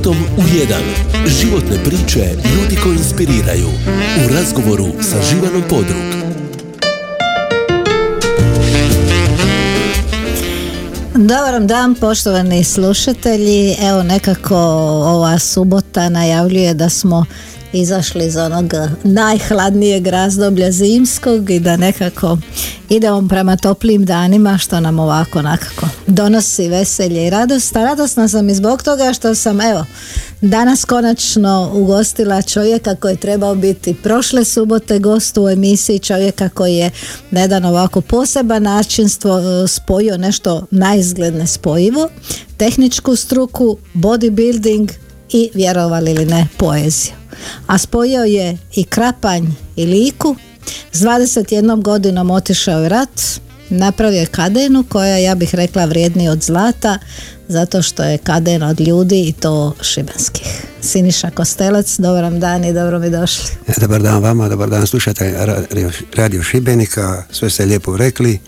životom u jedan. Životne priče ljudi koji inspiriraju. U razgovoru sa Živanom Podrug. Dobar dan poštovani slušatelji, evo nekako ova subota najavljuje da smo izašli iz onog najhladnijeg razdoblja zimskog i da nekako idemo prema toplim danima što nam ovako nakako donosi veselje i radost. A radosna sam i zbog toga što sam evo danas konačno ugostila čovjeka koji je trebao biti prošle subote gost u emisiji čovjeka koji je na jedan ovako poseban način spojio nešto naizgledne spojivo, tehničku struku, bodybuilding i vjerovali ili ne poeziju a spojio je i Krapanj i Liku. S 21 godinom otišao je rat, napravio je kadenu koja ja bih rekla vrijedniji od zlata zato što je kaden od ljudi i to šibenskih. Siniša Kostelac, dobar vam dan i dobro mi došli. Dobar dan vama, dobar dan slušate radio Šibenika, sve ste lijepo rekli,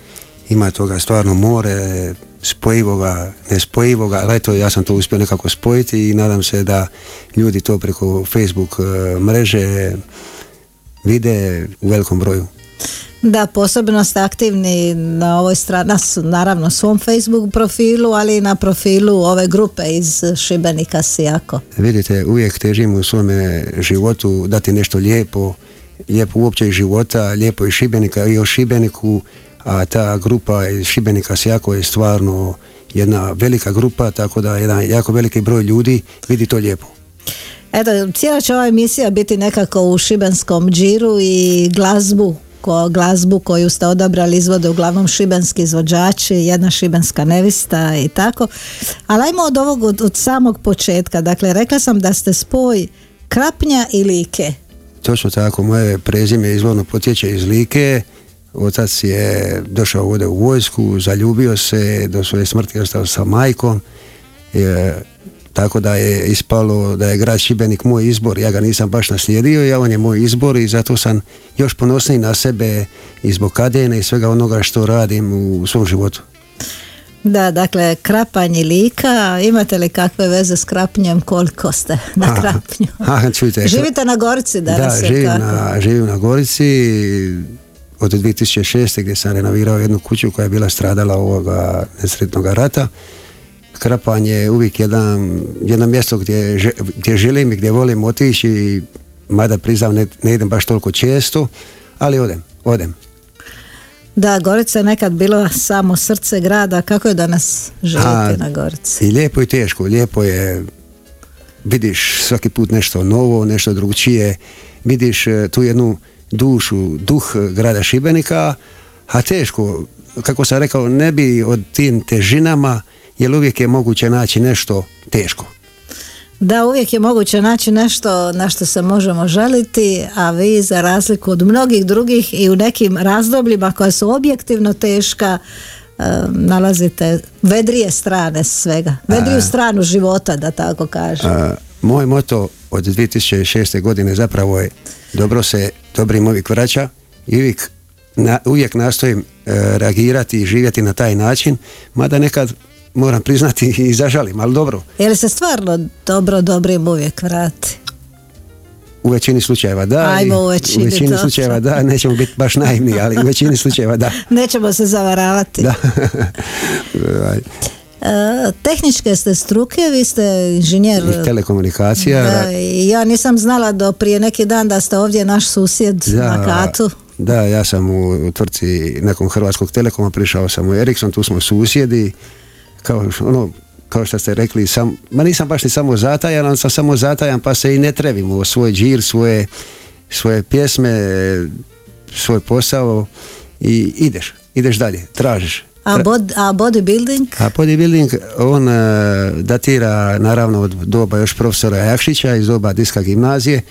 ima toga stvarno more, spojivoga, nespojivoga, ali eto ja sam to uspio nekako spojiti i nadam se da ljudi to preko Facebook e, mreže vide u velikom broju. Da, posebno ste aktivni na ovoj strani, naravno svom Facebook profilu, ali i na profilu ove grupe iz Šibenika Sijako. Vidite, uvijek težimo u svome životu dati nešto lijepo, lijepo uopće iz života, lijepo iz Šibenika i o Šibeniku a ta grupa iz Šibenika Sjako je stvarno jedna velika grupa, tako da jedan jako veliki broj ljudi vidi to lijepo. Eto, cijela će ova emisija biti nekako u šibenskom džiru i glazbu ko, glazbu koju ste odabrali izvode uglavnom šibenski izvođači, jedna šibenska nevista i tako. Ali ajmo od ovog od, od samog početka. Dakle, rekla sam da ste spoj Krapnja i Like. Točno tako, moje prezime izvorno potječe iz Like Otac je došao ovdje u vojsku, zaljubio se, do svoje smrti ostao sa majkom, tako da je ispalo da je grad Šibenik moj izbor, ja ga nisam baš naslijedio, ja on je moj izbor i zato sam još ponosniji na sebe i zbog kadene i svega onoga što radim u svom životu. Da, dakle, Krapanj i Lika, imate li kakve veze s Krapnjem, koliko ste na Krapnju? Živite na Gorici danas? Da, živim na, živim na Gorici, od 2006. gdje sam renovirao jednu kuću koja je bila stradala ovoga nesretnog rata. Krapanj je uvijek jedan, jedno mjesto gdje, gdje želim i gdje volim otići, mada priznam ne, ne idem baš toliko često, ali odem, odem. Da, Gorica je nekad bilo samo srce grada, kako je danas živjeti na Gorici? I lijepo i teško, lijepo je, vidiš svaki put nešto novo, nešto drugčije, vidiš eh, tu jednu dušu, duh grada Šibenika, a teško, kako sam rekao, ne bi od tim težinama, jer uvijek je moguće naći nešto teško. Da, uvijek je moguće naći nešto na što se možemo žaliti, a vi za razliku od mnogih drugih i u nekim razdobljima koja su objektivno teška, e, nalazite vedrije strane svega, vedriju stranu života, da tako kažem. Moj moto od 2006. godine zapravo je dobro se dobrim uvijek vraća i uvijek, uvijek nastojim e, reagirati i živjeti na taj način, mada nekad moram priznati i zažalim, ali dobro. Je li se stvarno dobro dobrim uvijek vrati? U većini slučajeva da. Ajmo u većini, u većini slučajeva da, nećemo biti baš naivni, ali u većini slučajeva da. Nećemo se zavaravati. Da. Tehničke ste struke, vi ste inženjer telekomunikacija. Da, ja nisam znala do prije neki dan da ste ovdje naš susjed na katu. Da, ja sam u, tvrci nakon Hrvatskog telekoma prišao sam u Ericsson, tu smo susjedi. Kao, ono, kao što ste rekli, sam, ma nisam baš ni samo zatajan, ali sam samo zatajan pa se i ne trevim u svoj džir, svoje, svoje pjesme, svoj posao i ideš, ideš dalje, tražiš. A, bod, a bodybuilding? A bodybuilding, on uh, datira naravno od doba još profesora Jakšića iz doba diska gimnazije.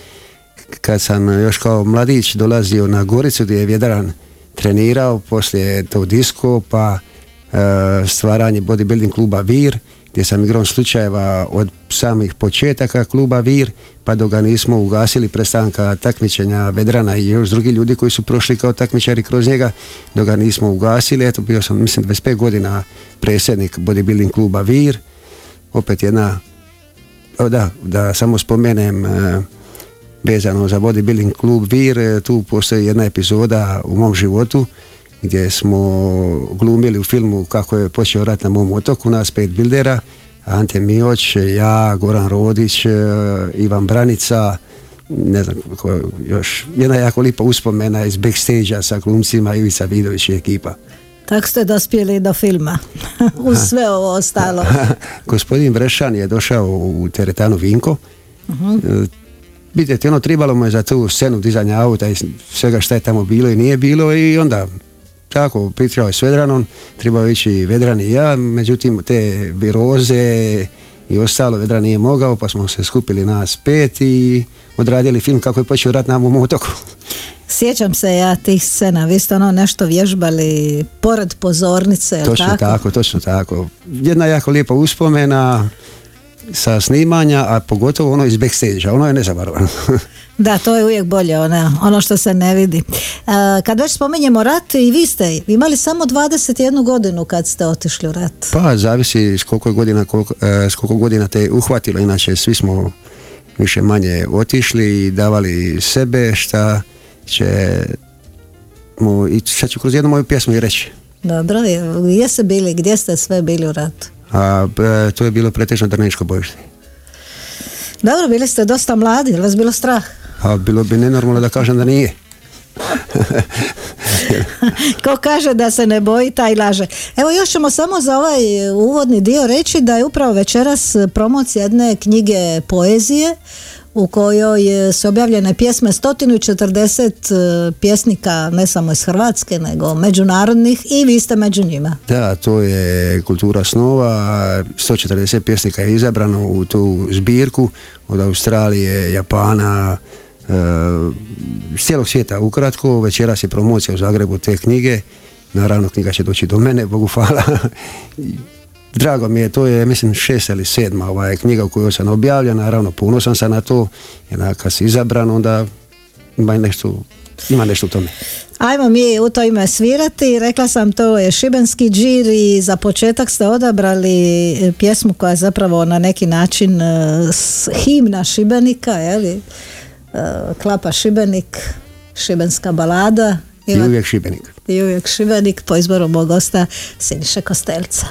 Kad sam još kao mladić dolazio na Goricu gdje je Vjedran trenirao, poslije tog disko, pa uh, stvaranje bodybuilding kluba Vir, gdje sam igrom slučajeva od samih početaka kluba Vir pa dok ga nismo ugasili prestanka takmičenja Vedrana i još drugi ljudi koji su prošli kao takmičari kroz njega dok ga nismo ugasili eto bio sam mislim 25 godina predsjednik bodybuilding kluba Vir. Opet jedna o, da, da samo spomenem e, vezano za bodybuilding klub Vir, e, tu postoji jedna epizoda u mom životu gdje smo glumili u filmu kako je počeo rat na mom otoku, nas pet bildera, Ante Mioć, ja, Goran Rodić, e, Ivan Branica, ne znam ko još, jedna jako lipa uspomena iz backstage sa glumcima Ivica Vidović i ekipa. Tako ste dospjeli do filma, uz sve ovo ostalo. Gospodin Brešan je došao u teretanu Vinko, uh Vidite, ono tribalo mu je za tu scenu dizanja auta i svega šta je tamo bilo i nije bilo i onda tako pričao je s Vedranom, trebao ići Vedran i ja, međutim te viroze i ostalo Vedran nije mogao pa smo se skupili nas pet i odradili film kako je počeo rat na mom otoku. Sjećam se ja tih scena, vi ste ono nešto vježbali pored pozornice, Točno tako? tako, točno tako. Jedna jako lijepa uspomena sa snimanja, a pogotovo ono iz backstage ono je nezaboravno. Da, to je uvijek bolje, ono, ono što se ne vidi. E, kad već spominjemo rat, i vi ste imali samo 21 godinu kad ste otišli u rat. Pa, zavisi s koliko godina, koliko, e, s koliko godina te uhvatilo, inače svi smo više manje otišli i davali sebe šta će mu, i šta ću kroz jednu moju pjesmu i reći. Dobro, gdje ste bili, gdje ste sve bili u ratu? A e, to je bilo pretežno drniško bojište. Dobro, bili ste dosta mladi, je vas bilo strah? A bilo bi nenormalno da kažem da nije. Ko kaže da se ne boji, taj laže. Evo još ćemo samo za ovaj uvodni dio reći da je upravo večeras promocija jedne knjige poezije u kojoj su objavljene pjesme 140 e, pjesnika ne samo iz Hrvatske nego međunarodnih i vi ste među njima. Da, to je kultura snova, 140 pjesnika je izabrano u tu zbirku od Australije, Japana, e, s cijelog svijeta ukratko, večeras je promocija u Zagrebu te knjige, naravno knjiga će doći do mene, Bogu hvala. Drago mi je, to je mislim šest ili sedma ovaj, knjiga u kojoj sam objavljen, naravno ponosan sam na to, jer kad si izabran onda ima nešto, ima nešto u tome. Ajmo mi u to ime svirati, rekla sam to je Šibenski džir i za početak ste odabrali pjesmu koja je zapravo na neki način e, himna Šibenika, je li? E, Klapa Šibenik, Šibenska balada. I uvijek Šibenik. I uvijek Šibenik po izboru mog gosta Siniše Kostelca.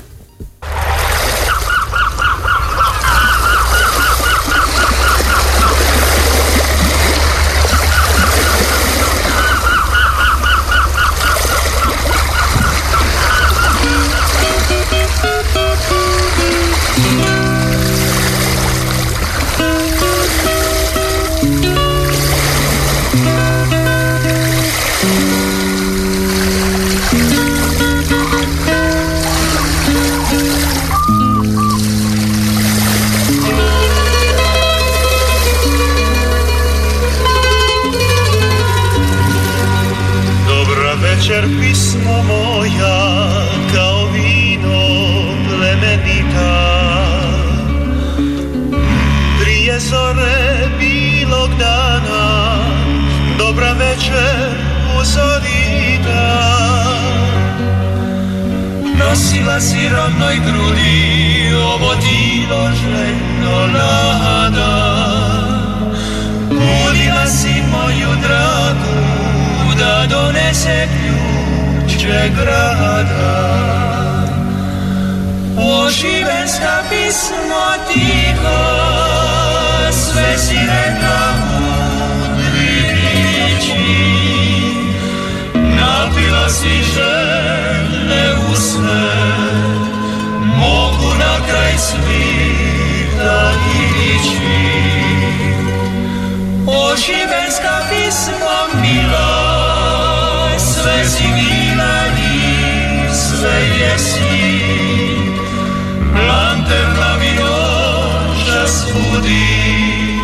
Noćas budi,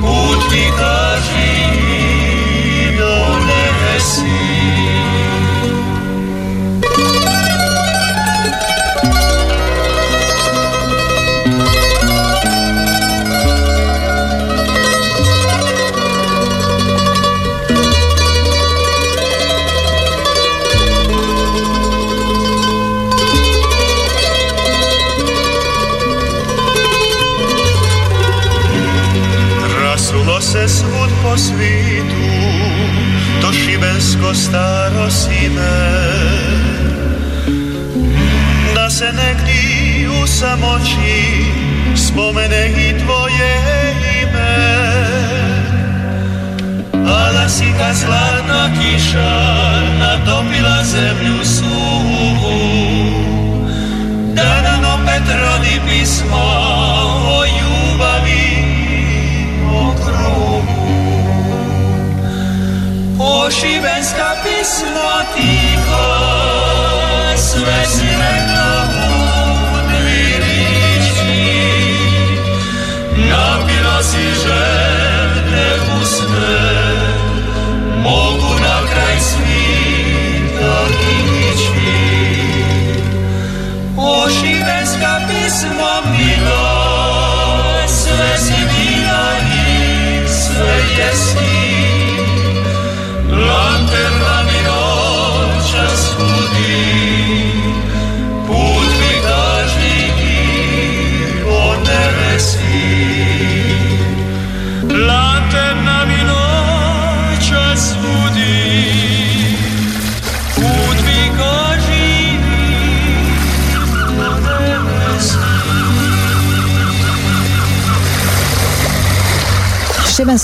put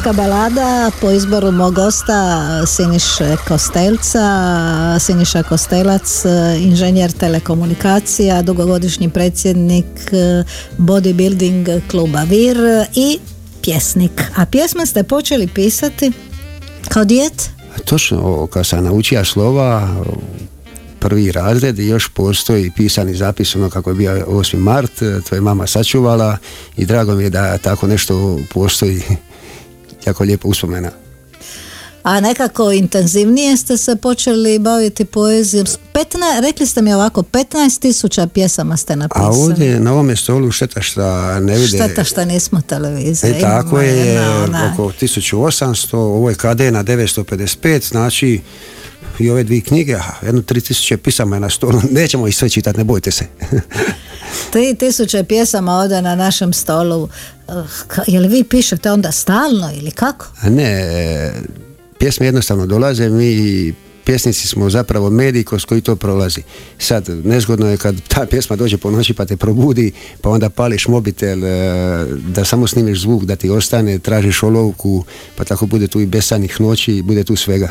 Šibenska balada po izboru mog gosta Siniše Kostelca. Siniša Kostelac, inženjer telekomunikacija, dugogodišnji predsjednik eh, bodybuilding kluba Vir i pjesnik. A pjesme ste počeli pisati kao djet? Točno, kad sam naučio slova, prvi razred i još postoji pisani zapis ono kako je bio 8. mart, to je mama sačuvala i drago mi je da tako nešto postoji jako lijepo uspomena. A nekako intenzivnije ste se počeli baviti poezijom. 15, rekli ste mi ovako, 15 tisuća pjesama ste A napisali. ovdje na ovome stolu šteta šta ne vide. Šteta što nismo televizija. E, tako je, jedna ona- oko 1800, ovo je KD na 955, znači i ove dvije knjige, a jedno 3000 pisama je na stolu, nećemo ih sve čitati, ne bojte se. Tri tisuće pjesama ode na našem stolu. Ka- Je li vi pišete onda stalno ili kako? A ne, e, pjesme jednostavno dolaze, mi pjesnici smo zapravo mediji kroz koji to prolazi. Sad, nezgodno je kad ta pjesma dođe po noći pa te probudi, pa onda pališ mobitel, e, da samo snimiš zvuk, da ti ostane, tražiš olovku, pa tako bude tu i besanih noći, bude tu svega.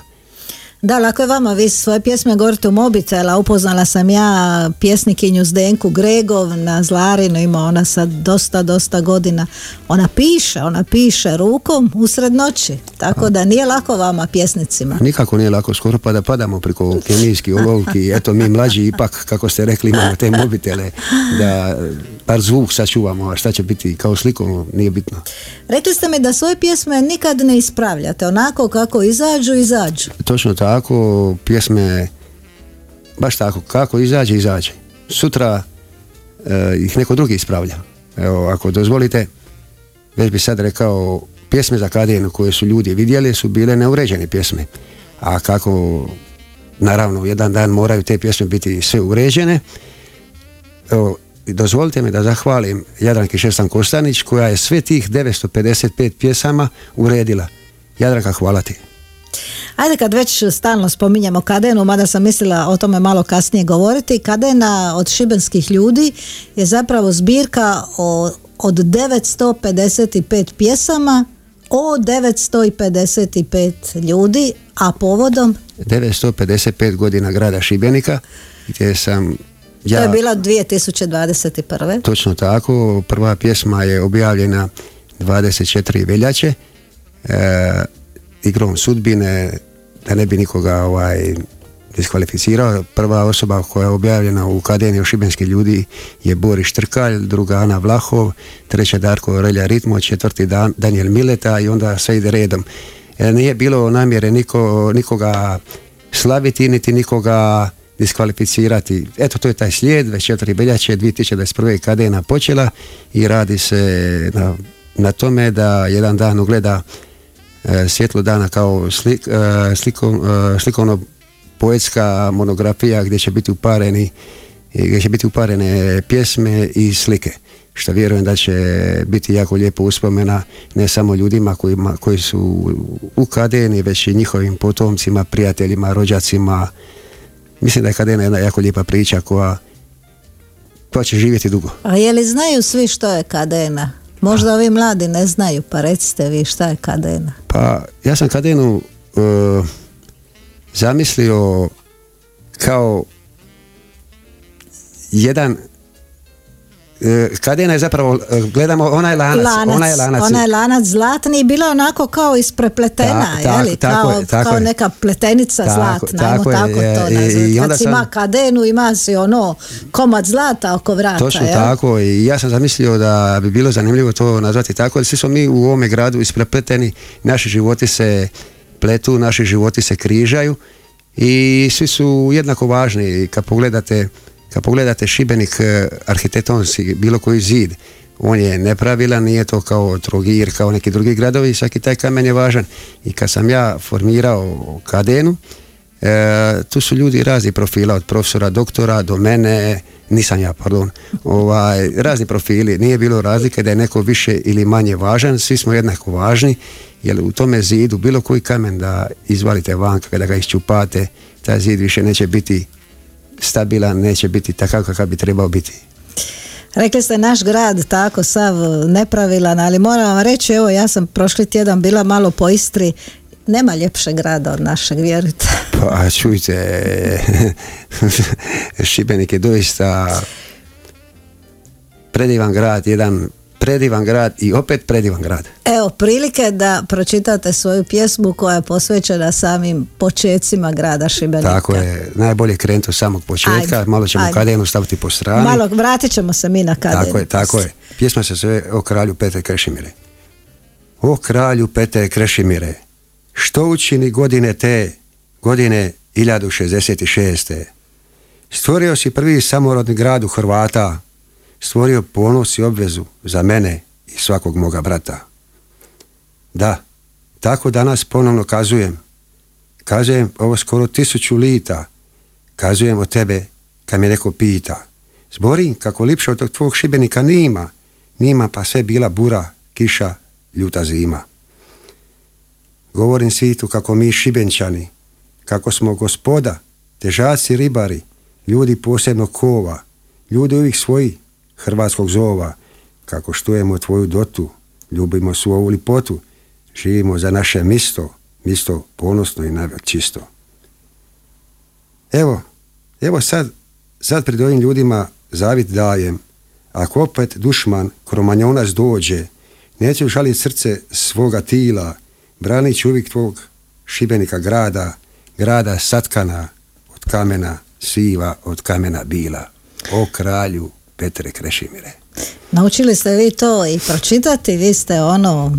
Da, lako je vama, vi svoje pjesme govorite u mobitela, upoznala sam ja pjesnikinju Zdenku Gregov na Zlarinu, ima ona sad dosta, dosta godina. Ona piše, ona piše rukom usred noći, tako da nije lako vama pjesnicima. Nikako nije lako, skoro pa da padamo preko kemijskih olovki. Eto, mi mlađi ipak, kako ste rekli, imamo te mobitele, da bar zvuk sačuvamo, a šta će biti kao slikom, nije bitno. Rekli ste mi da svoje pjesme nikad ne ispravljate, onako kako izađu, izađu. Točno tako, pjesme, baš tako, kako izađe, izađe. Sutra e, ih neko drugi ispravlja. Evo, ako dozvolite, već bi sad rekao, pjesme za kadenu koje su ljudi vidjeli su bile neuređene pjesme. A kako, naravno, jedan dan moraju te pjesme biti sve uređene, Evo, dozvolite mi da zahvalim Jadranki Šestan Kostanić koja je sve tih 955 pjesama uredila. Jadranka, hvala ti. Ajde kad već stalno spominjemo Kadenu, mada sam mislila o tome malo kasnije govoriti, Kadena od šibenskih ljudi je zapravo zbirka o, od 955 pjesama o 955 ljudi, a povodom, 955 godina grada Šibenika gdje sam ja to je bila 2021. točno tako prva pjesma je objavljena 24 veljače e, igrom sudbine da ne bi nikoga ovaj diskvalificirao. Prva osoba koja je objavljena u Akademiji šibenskih ljudi je Boris Štrkalj, druga Ana Vlahov, treća Darko Relja Ritmo, četvrti Dan, Daniel Mileta i onda sve ide redom. E, nije bilo namjere niko, nikoga slaviti, niti nikoga diskvalificirati. Eto, to je taj slijed, 24. veljače 2021. Kadena počela i radi se na, na tome da jedan dan ugleda e, svjetlo dana kao slik, e, slikom, e, slikovno poetska monografija gdje će biti upareni gdje će biti uparene pjesme i slike. što vjerujem da će biti jako lijepo uspomena ne samo ljudima kojima, koji su u Kadeni, već i njihovim potomcima, prijateljima, rođacima. Mislim da je Kadena jedna jako lijepa priča koja, koja će živjeti dugo. A je li znaju svi što je kadena? Možda ovi mladi ne znaju, pa recite vi šta je kadena. Pa ja sam Kadenu e, zamislio kao jedan Kadena je zapravo, e, gledamo onaj lanac, Lanac, onaj lanac, onaj lanac zlatni i bila je onako kao isprepletena, Ta- ta- je li? tako Kao, je, tako kao je. neka pletenica Tako- zlatna, ajmo tako je, tako to e, i- nazvati. i onda Kad si sam- ima kadenu, ima si ono komad zlata oko vrata, Točno jel? tako i ja sam zamislio da bi bilo zanimljivo to nazvati tako jer svi smo mi u ovome gradu isprepleteni, naši životi se pletu, naši životi se križaju i svi su jednako važni kad pogledate kad pogledate Šibenik eh, arhitektonski, bilo koji zid on je nepravilan, nije to kao Trogir, kao neki drugi gradovi, svaki taj kamen je važan. I kad sam ja formirao kadenu, E, tu su ljudi razni profila od profesora, doktora do mene, nisam ja, pardon, ovaj, razni profili, nije bilo razlike da je neko više ili manje važan, svi smo jednako važni, jer u tome zidu bilo koji kamen da izvalite vanka, kada ga iščupate, taj zid više neće biti stabilan, neće biti takav kakav bi trebao biti. Rekli ste naš grad tako sav nepravilan, ali moram vam reći, evo ja sam prošli tjedan bila malo po Istri, nema ljepšeg grada od našeg, vjerujte. Pa čujte, Šibenik je doista predivan grad, jedan predivan grad i opet predivan grad. Evo, prilike da pročitate svoju pjesmu koja je posvećena samim počecima grada Šibenika. Tako je, najbolje krenuti od samog početka, Ajde, malo ćemo ajde. kadenu staviti po strani. Malo, vratit ćemo se mi na kadenu. Tako je, tako je. Pjesma se zove O kralju Petre Krešimire. O kralju Petre Krešimire, što učini godine te, godine 1066. Stvorio si prvi samorodni grad u Hrvata, stvorio ponos i obvezu za mene i svakog moga brata. Da, tako danas ponovno kazujem. Kazujem ovo skoro tisuću lita. Kazujem o tebe kad me neko pita. Zborim kako lipše od tog tvog šibenika nima. Nima pa sve bila bura, kiša, ljuta zima. Govorim svitu kako mi šibenčani, kako smo gospoda, težaci ribari, ljudi posebno kova, ljudi uvijek svoji, hrvatskog zova, kako štujemo tvoju dotu, ljubimo svu ovu lipotu, živimo za naše misto, misto ponosno i navijek čisto. Evo, evo sad, sad pred ovim ljudima zavit dajem, ako opet dušman kromanjonac dođe, neću žaliti srce svoga tila, branit ću uvijek tvog šibenika grada, grada satkana od kamena siva, od kamena bila. O kralju Petre Krešimire. Naučili ste vi to i pročitati, vi ste ono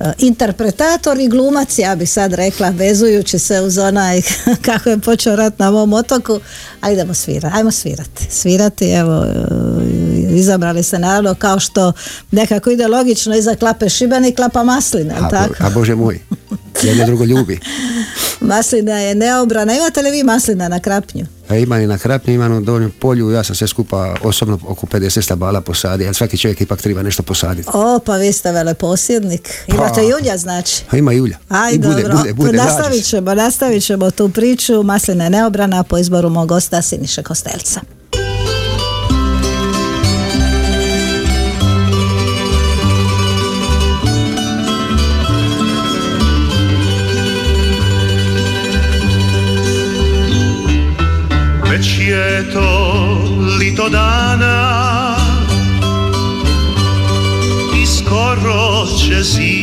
e, interpretator i glumac, ja bi sad rekla, vezujući se uz onaj kako je počeo rat na mom otoku, a idemo svirati, ajmo svirati. Svirati, evo, e, izabrali ste naravno kao što nekako ide logično iza klape Šibenik, klapa Maslina, jel A, tako? a Bože moj, jedno drugo ljubi. Maslina je neobrana, imate li vi maslina na krapnju? A ima i na krapnju, ima na donjem polju, ja sam sve skupa osobno oko 50 stabala posadio, ali svaki čovjek ipak treba nešto posaditi. O, pa vi ste veleposjednik. Imate julja, znači? A ima Julja. Aj, I bude, dobro, bude, bude, nađe nastavit ćemo, nastavit ćemo tu priču. Maslina je neobrana po izboru mog gosta Siniše Kostelca.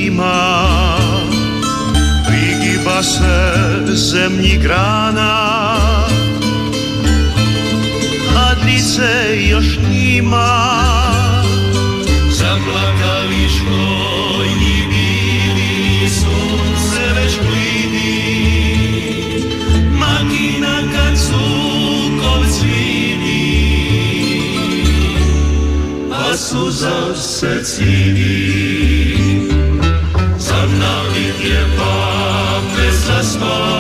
Zima Prigiba se zemlji grana. A dlice još nima Zaplakali škojni bili Sunce već plini. Makina kad cukov cvini A suza se cini Christmas.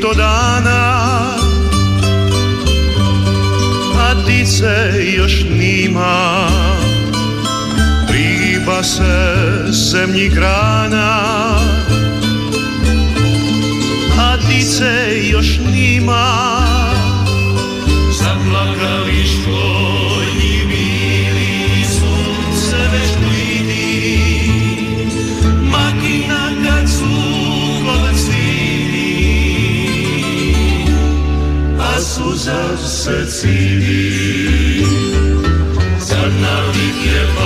Do dana. A dice još nima. Prigiba se zemlji grana. A dice još nima. Zaplakali štojni suza se cili Zar navik je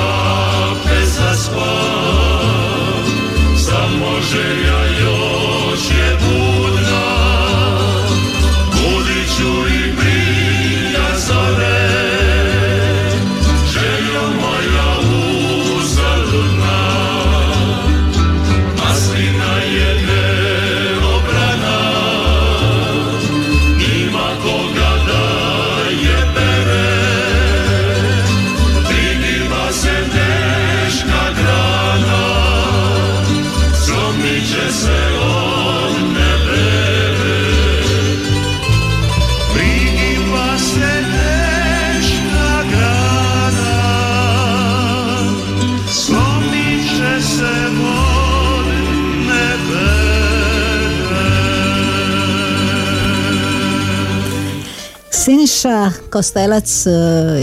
Kostelac e,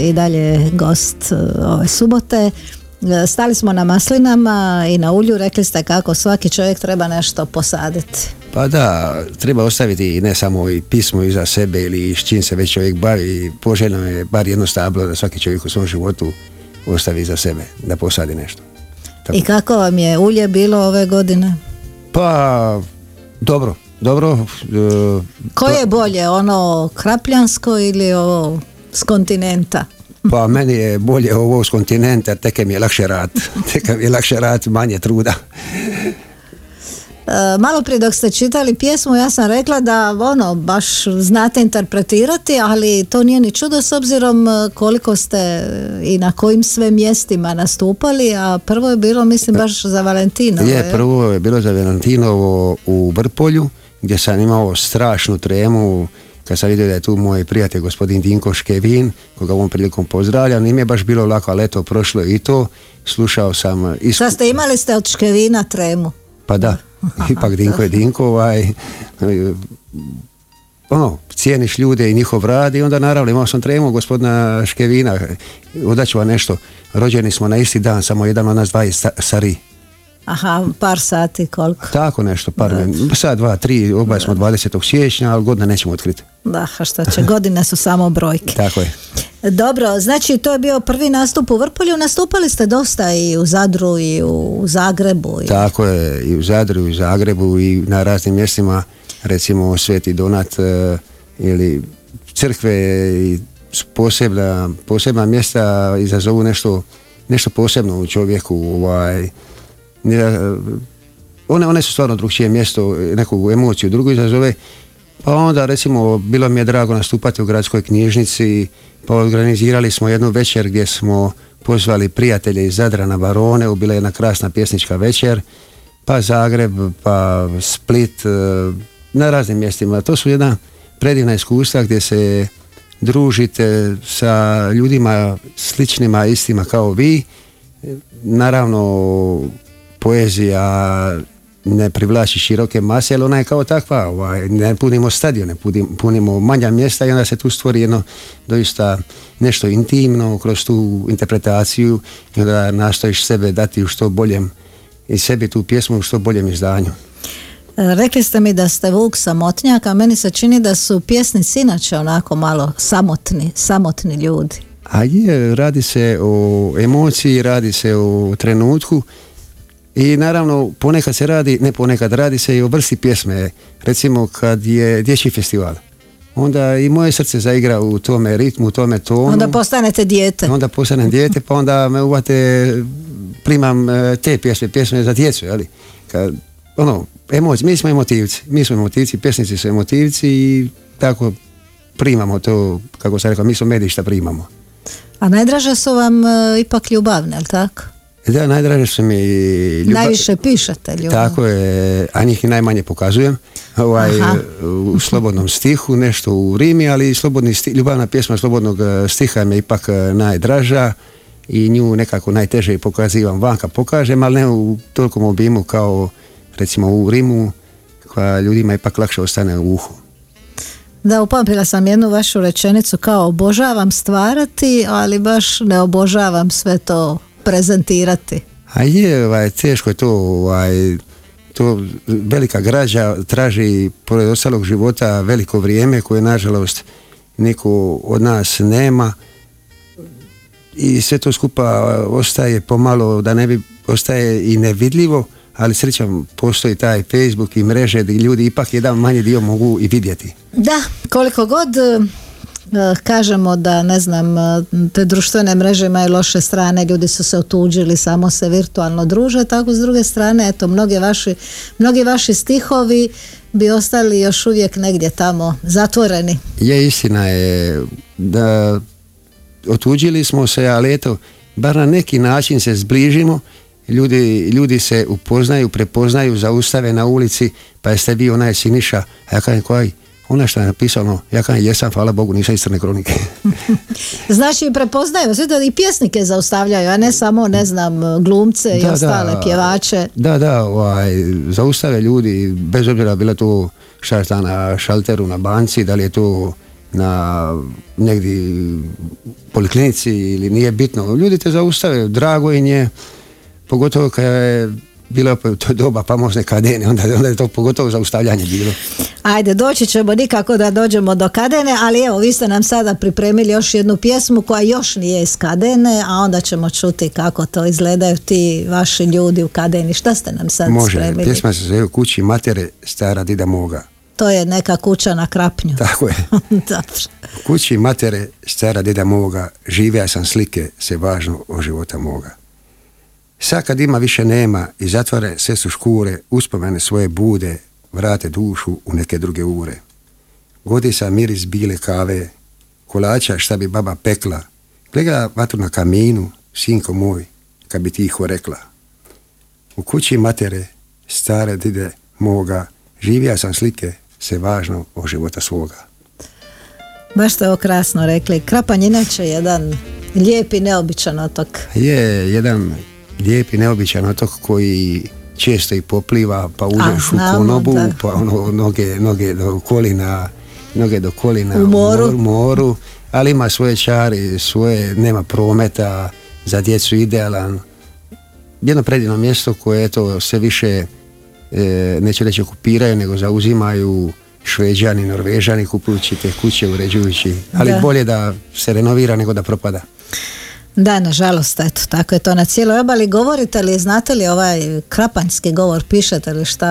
i dalje gost e, ove subote. E, Stali smo na maslinama i na ulju, rekli ste kako svaki čovjek treba nešto posaditi. Pa da, treba ostaviti ne samo i pismo iza sebe ili s čim se već čovjek bavi, poželjno je bar jedno stablo da svaki čovjek u svom životu ostavi iza sebe, da posadi nešto. Tako. I kako vam je ulje bilo ove godine? Pa, dobro, dobro. e, Koje je bolje, ono krapljansko ili ovo s kontinenta? Pa meni je bolje ovo s kontinenta, tek mi je lakše rad. Tek mi je lakše rad, manje truda. E, malo prije dok ste čitali pjesmu ja sam rekla da ono baš znate interpretirati ali to nije ni čudo s obzirom e, koliko ste i na kojim sve mjestima nastupali a prvo je bilo mislim baš za Valentino Je, prvo je bilo za Valentinovo u Vrpolju, gdje sam imao strašnu tremu kad sam vidio da je tu moj prijatelj gospodin Dinko Škevin, koga ovom prilikom pozdravljam, nije mi je baš bilo lako, ali eto, prošlo i to, slušao sam isku... Šta ste imali ste od Škevina tremu? Pa da, ipak Dinko je Dinko, ovaj, ono, cijeniš ljude i njihov rad i onda naravno imao sam tremu gospodina Škevina, odaću vam nešto, rođeni smo na isti dan, samo jedan od nas dva je sta- stariji. Aha, par sati koliko. Tako nešto, par, sad dva, tri, oba smo 20. siječnja, ali godina nećemo otkriti. Da, a šta će, godine su samo brojke. Tako je. Dobro, znači to je bio prvi nastup u Vrpolju, nastupali ste dosta i u Zadru i u Zagrebu. I... Tako je, i u Zadru, i u Zagrebu, i na raznim mjestima, recimo Sveti Donat e, ili crkve i posebna, posebna mjesta izazovu nešto, nešto posebno u čovjeku. Ovaj, ne- one, one su stvarno drugčije mjesto, neku emociju drugu izazove. Pa onda recimo bilo mi je drago nastupati u gradskoj knjižnici, pa organizirali smo jednu večer gdje smo pozvali prijatelje iz Zadra na Barone, bila je jedna krasna pjesnička večer, pa Zagreb, pa Split, e, na raznim mjestima. To su jedna predivna iskustva gdje se družite sa ljudima sličnima, istima kao vi. Naravno, poezija ne privlači široke mase, ali ona je kao takva, ovaj, ne punimo stadione, punimo, manja mjesta i onda se tu stvori jedno doista nešto intimno kroz tu interpretaciju i onda nastojiš sebe dati u što boljem i sebi tu pjesmu u što boljem izdanju. E, Rekli ste mi da ste Vuk samotnjak, a meni se čini da su pjesnici inače onako malo samotni, samotni ljudi. A je, radi se o emociji, radi se o trenutku i naravno ponekad se radi, ne ponekad, radi se i o vrsti pjesme. Recimo kad je dječji festival, onda i moje srce zaigra u tome ritmu, u tome tonu. Onda postanete dijete. Onda postanem dijete, pa onda me uvate, primam e, te pjesme, pjesme za djecu, jeli? Kad, ono, emocije, mi smo emotivci, mi smo emotivci, pjesnici su emotivci i tako primamo to, kako sam rekao, mi smo mediji šta primamo. A najdraže su vam e, ipak ljubavne, jel tako? Da, najdraže su mi ljubav... Najviše pišete ljubav. Tako je, a njih i najmanje pokazujem. Ovaj, Aha. u slobodnom stihu, nešto u rimi, ali slobodni stih, ljubavna pjesma slobodnog e, stiha mi je ipak e, najdraža i nju nekako najteže pokazivam vanka pokažem, ali ne u tolikom obimu kao recimo u rimu koja ljudima ipak lakše ostane u uhu. Da, upamtila sam jednu vašu rečenicu kao obožavam stvarati, ali baš ne obožavam sve to prezentirati. A je, ovaj, teško je to, ovaj, to velika građa traži pored ostalog života veliko vrijeme koje nažalost niko od nas nema i sve to skupa ostaje pomalo da ne bi ostaje i nevidljivo ali srećom postoji taj Facebook i mreže gdje ljudi ipak jedan manji dio mogu i vidjeti. Da, koliko god kažemo da ne znam e, te društvene mreže imaju loše strane, ljudi su se otuđili, samo se virtualno druže, tako s druge strane, eto, mnoge vaši, mnogi vaši stihovi bi ostali još uvijek negdje tamo zatvoreni. Je istina je da otuđili smo se, ali eto, bar na neki način se zbližimo, ljudi, ljudi se upoznaju, prepoznaju, zaustave na ulici, pa jeste vi onaj Siniša, a ja kažem koji, ona što je napisano, ja kažem jesam, hvala Bogu, nisam iz crne kronike. Znači prepoznaju, sve to i pjesnike zaustavljaju, a ne samo, ne znam, glumce i Da, ostale da. pjevače. Da, da, ovaj, zaustave ljudi, bez obzira bila to šta je šta na šalteru, na banci, da li je to na negdje poliklinici ili nije bitno. Ljudi te zaustave, drago im je, pogotovo kad je bilo u to doba famozne kadene, onda, onda je to pogotovo zaustavljanje bilo. Ajde, doći ćemo nikako da dođemo do Kadene, ali evo, vi ste nam sada pripremili još jednu pjesmu koja još nije iz Kadene, a onda ćemo čuti kako to izgledaju ti vaši ljudi u Kadeni. Šta ste nam sad Može, spremili? pjesma se zove Kući matere stara dida moga. To je neka kuća na krapnju. Tako je. Dobro. Kući matere stara deda moga, živija sam slike, se važno o života moga. Sad kad ima više nema i zatvore sve su škure, uspomene svoje bude, vrate dušu u neke druge ure. Godi sa miris bile kave, kolača šta bi baba pekla, gleda vatru na kaminu, sinko moj, kad bi tiho rekla. U kući matere, stare dide moga, živija sam slike, se važno o života svoga. Baš ste ovo krasno rekli. Krapanj inače je jedan lijepi, neobičan otok. Je jedan lijep i neobičan otok koji često i popliva, pa uđeš u konobu, da. pa ono, noge, noge do kolina, noge do kolina U moru. mor- moru, ali ima svoje čari, svoje, nema prometa, za djecu idealan. Jedno predivno mjesto koje eto sve više e, neću reći okupiraju, nego zauzimaju Šveđani, Norvežani kupujući te kuće, uređujući, ali Da. bolje da se renovira nego da propada. Da, nažalost, eto, tako je to na cijeloj obali. Govorite li, znate li ovaj krapanjski govor, pišete li šta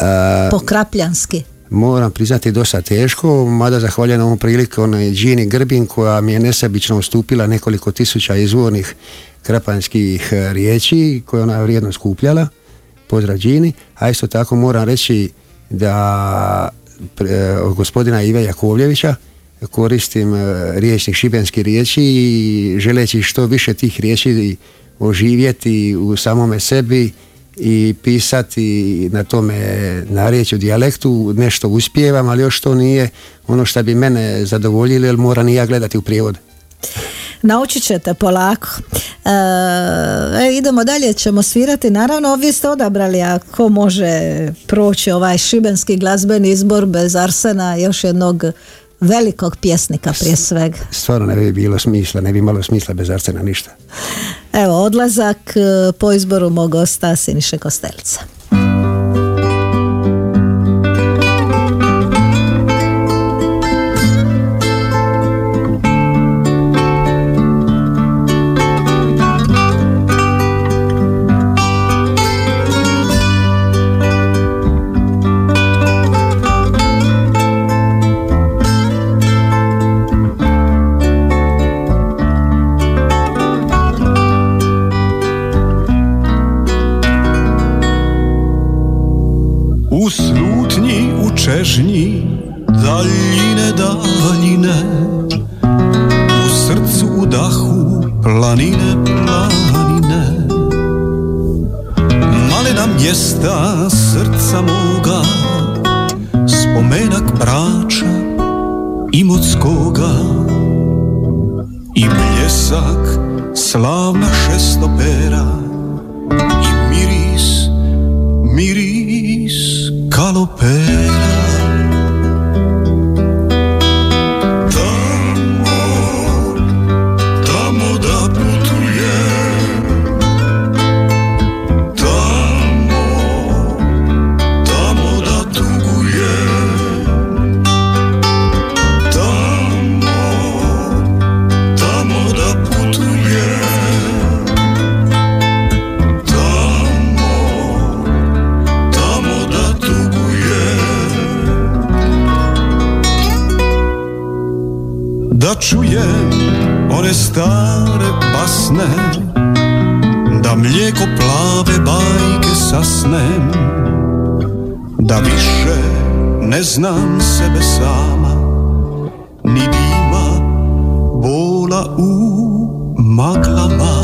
A, pokrapljanski? Moram priznati dosta teško, mada zahvaljujem ovom priliku onoj Gini Grbin koja mi je nesebično ustupila nekoliko tisuća izvornih krapanjskih e, riječi koje ona vrijedno skupljala. Pozdrav Gini. A isto tako moram reći da od gospodina Ive Jakovljevića koristim e, riječnik šibenski riječi i želeći što više tih riječi oživjeti u samome sebi i pisati na tome narječju dijalektu nešto uspijevam, ali još to nije ono što bi mene zadovoljilo jer moram i ja gledati u prijevod. Naučit ćete polako. E, e, idemo dalje, ćemo svirati. Naravno, vi ste odabrali ako može proći ovaj šibenski glazbeni izbor bez Arsena, još jednog velikog pjesnika prije svega. Stvarno ne bi bilo smisla, ne bi imalo smisla bez Arsena ništa. Evo, odlazak e, po izboru mog gosta Siniše Kostelca. Maklama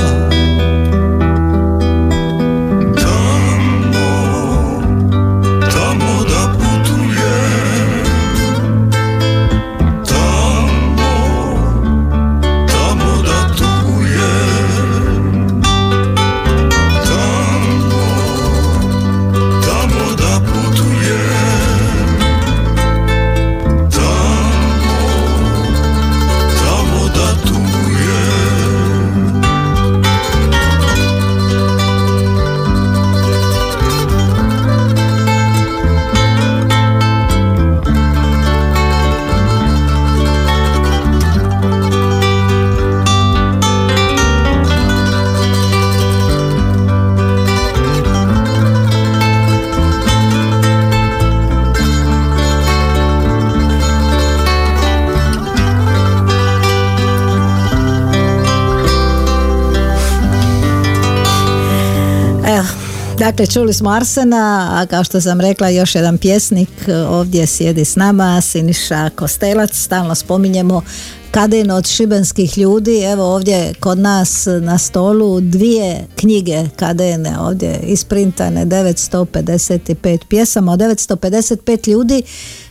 dakle čuli smo Arsena, a kao što sam rekla još jedan pjesnik e, ovdje sjedi s nama, Siniša Kostelac, stalno spominjemo Kadin od šibenskih ljudi, evo ovdje kod nas na stolu dvije knjige Kadene ovdje isprintane 955 pjesama. Od 955 ljudi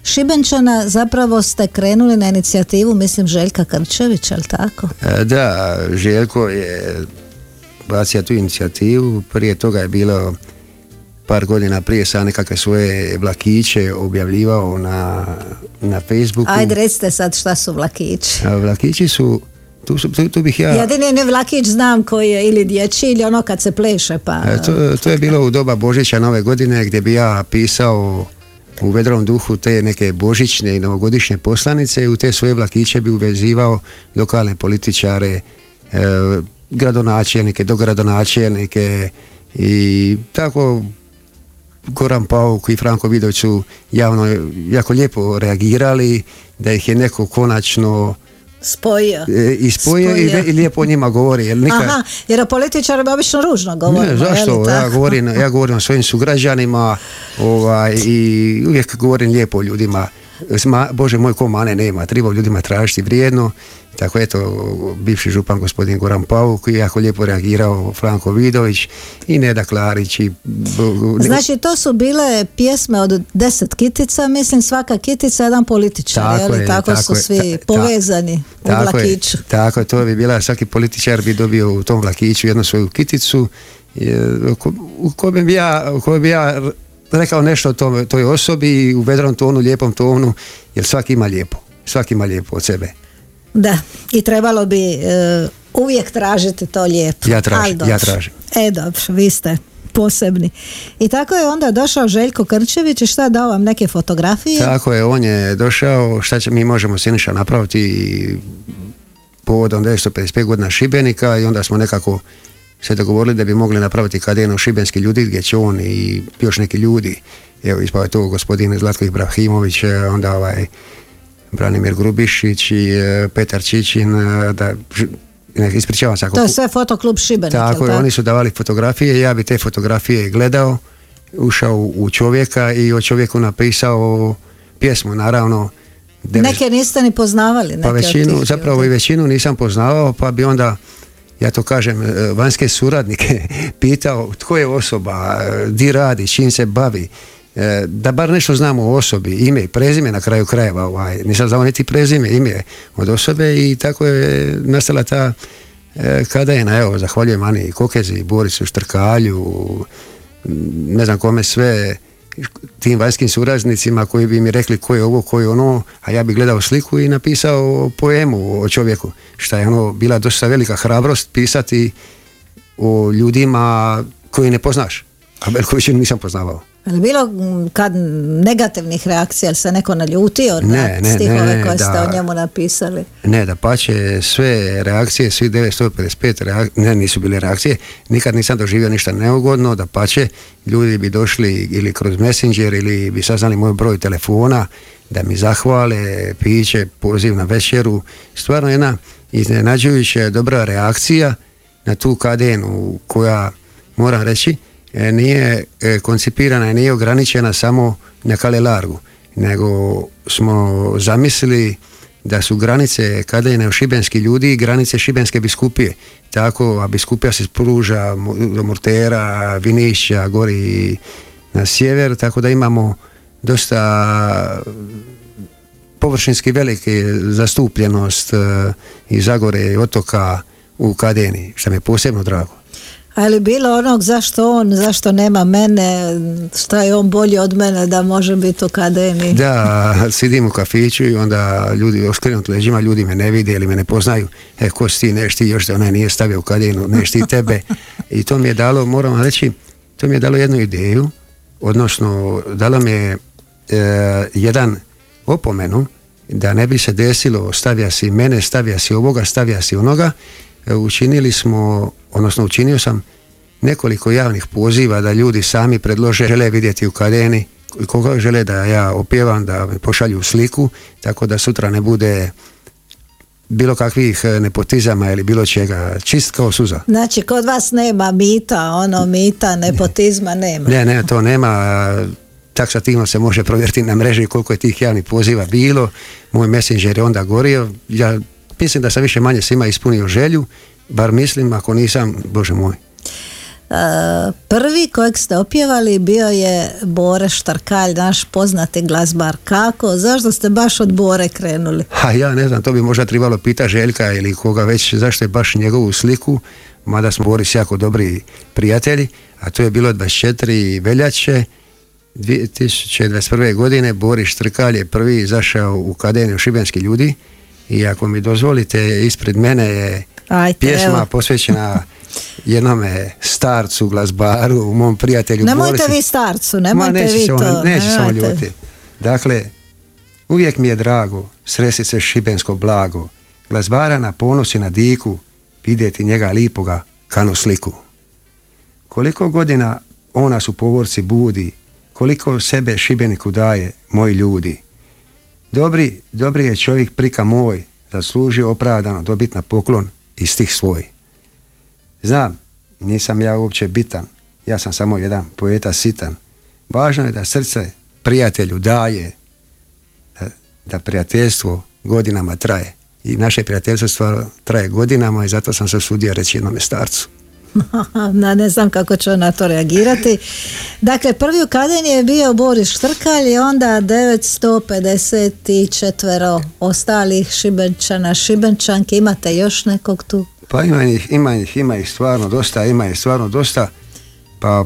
Šibenčana zapravo ste krenuli na inicijativu mislim Željka Krčevića, jel tako? E, Da, Željko je bacio tu inicijativu, prije toga je bilo par godina prije sa nekakve svoje vlakiće objavljivao na, na Facebooku. Ajde recite sad šta su vlakići. A vlakići su, tu, tu, tu bih ja... Jedini ne vlakić znam koji je ili dječji ili ono kad se pleše pa... E, to, to je bilo u doba Božića nove godine gdje bi ja pisao u vedrom duhu te neke božićne i novogodišnje poslanice i u te svoje vlakiće bi uvezivao lokalne političare, e, gradonačelnike, dogradonačelnike i tako Goran Pauk i Franko Vidović su javno jako lijepo reagirali da ih je neko konačno Spojio. e, i, Spojio. i lijepo o njima govori. Jer nikad, Aha, jer o političarima obično ružno govorimo. ne, je li zašto? Ja govorim, ja govorim o svojim sugrađanima ovaj, i uvijek govorim lijepo o ljudima. Sma, Bože moj, ko mane nema, treba ljudima tražiti vrijedno. Tako eto, bivši župan gospodin Goran Pauk je jako lijepo reagirao Franko Vidović i Neda Klarić i Znači to su bile pjesme od deset kitica, mislim svaka kitica je jedan političar, Tako je tako, tako su je, svi ta- ta- povezani u Tako je, vlakiću. tako je, to bi bila, svaki političar bi dobio u tom vlakiću jednu svoju kiticu u kojem bi ja, u kojem bi ja rekao nešto o tome, toj osobi u vedrom tonu, lijepom tonu, jer svaki ima lijepo, svaki ima lijepo od sebe. Da, i trebalo bi e, uvijek tražiti to lijepo. Ja tražim, ja tražim. E dobro, vi ste posebni. I tako je onda došao Željko Krčević i šta dao vam neke fotografije? Tako je, on je došao, šta će, mi možemo Siniša napraviti povodom 955 godina Šibenika i onda smo nekako se dogovorili da bi mogli napraviti kadenu šibenski ljudi gdje će on i još neki ljudi, evo ispao je tu gospodin Zlatko Ibrahimović, e, onda ovaj Branimir Grubišić i e, Petar Čičin, e, da, ne, ispričavam se ako... To je sve fotoklub Šibenik, Tako je, oni su davali fotografije, ja bi te fotografije gledao, ušao u čovjeka i o čovjeku napisao pjesmu, naravno. devet- Neke niste ni poznavali. Neke pa većinu, zapravo i većinu nisam poznavao, pa bi onda ja to kažem, e, vanjske suradnike pitao tko je osoba, e, di radi, čim se bavi, e, da bar nešto znamo o osobi, ime i prezime na kraju krajeva, ovaj, nisam znao niti prezime, ime od osobe i tako je nastala ta kada je na, evo, zahvaljujem Ani Kokezi, Borisu Štrkalju, ne znam kome sve, tim vanjskim suraznicima koji bi mi rekli ko je ovo, ko je ono, a ja bi gledao sliku i napisao poemu o čovjeku, šta je ono bila dosta velika hrabrost pisati o ljudima koji ne poznaš, a većinu nisam poznavao. Je bilo kad negativnih reakcija, ali se neko naljutio ne, na stihove koje ste o njemu napisali? Ne, da pače sve reakcije, svi 955 reakcije, ne, nisu bile reakcije, nikad nisam doživio ništa neugodno, da pače, ljudi bi došli ili kroz Messenger ili bi saznali moj broj telefona, da mi zahvale, piće, poziv na večeru, stvarno jedna iznenađujuća dobra reakcija na tu kadenu koja, moram reći, nije e, koncipirana i nije ograničena samo na Kalelargu, nego smo zamislili da su granice kada je šibenski ljudi granice šibenske biskupije. Tako, a biskupija se spruža do Mortera, Vinišća, gori na sjever, tako da imamo dosta površinski velike zastupljenost e, i Zagore i otoka u Kadeni, što mi je posebno drago. Ali bilo onog zašto on, zašto nema mene, šta je on bolji od mene da može biti u akademiji? Da, sidim u kafiću i onda ljudi oskrenut leđima, ljudi me ne vide ili me ne poznaju. E, ko si ti, neš ti još da onaj nije stavio u kadenu, neš ti tebe. I to mi je dalo, moram vam reći, to mi je dalo jednu ideju, odnosno dalo mi je e, jedan opomenu da ne bi se desilo stavija si mene, stavija si ovoga, stavija si onoga učinili smo, odnosno učinio sam nekoliko javnih poziva da ljudi sami predlože, žele vidjeti u kadeni, koga žele da ja opjevam, da pošalju sliku, tako da sutra ne bude bilo kakvih e, nepotizama ili bilo čega, čist kao suza. Znači, kod vas nema mita, ono mita, nepotizma nema. Ne, ne, to nema, taksativno se može provjeriti na mreži koliko je tih javnih poziva bilo, moj messenger je onda gorio, ja mislim da sam više manje svima ispunio želju, bar mislim, ako nisam, bože moj. Uh, prvi kojeg ste opjevali bio je Bore Štarkalj, naš poznati glazbar. Kako? Zašto ste baš od Bore krenuli? Ha, ja ne znam, to bi možda trebalo pita Željka ili koga već, zašto je baš njegovu sliku, mada smo Boris jako dobri prijatelji, a to je bilo 24 veljače 2021. godine Boris Štrkalj je prvi izašao u Akademiju Šibenski ljudi i ako mi dozvolite ispred mene je pjesma posvećena jednome starcu, glazbaru, mom prijatelju Nemojte vi starcu, nemojte Ma, vi to. Neće samo ljuti. Dakle, uvijek mi je drago sresti se šibensko blago, glazbara na ponosi na diku, vidjeti njega lipoga kanu sliku. Koliko godina ona su povorci budi, koliko sebe Šibeniku daje, moji ljudi. Dobri, dobri je čovjek prika moj, zaslužio opravdano dobit na poklon i stih svoj. Znam, nisam ja uopće bitan, ja sam samo jedan poeta sitan. Važno je da srce prijatelju daje, da, da prijateljstvo godinama traje. I naše prijateljstvo traje godinama i zato sam se usudio reći jednome starcu. na ne znam kako će na to reagirati. Dakle, prvi u kadeni je bio Boris Štrkalj i onda 954 ostalih šibenčana, šibenčanki. Imate još nekog tu? Pa ima ih, ima ih, ima ih stvarno dosta, ima ih stvarno dosta. Pa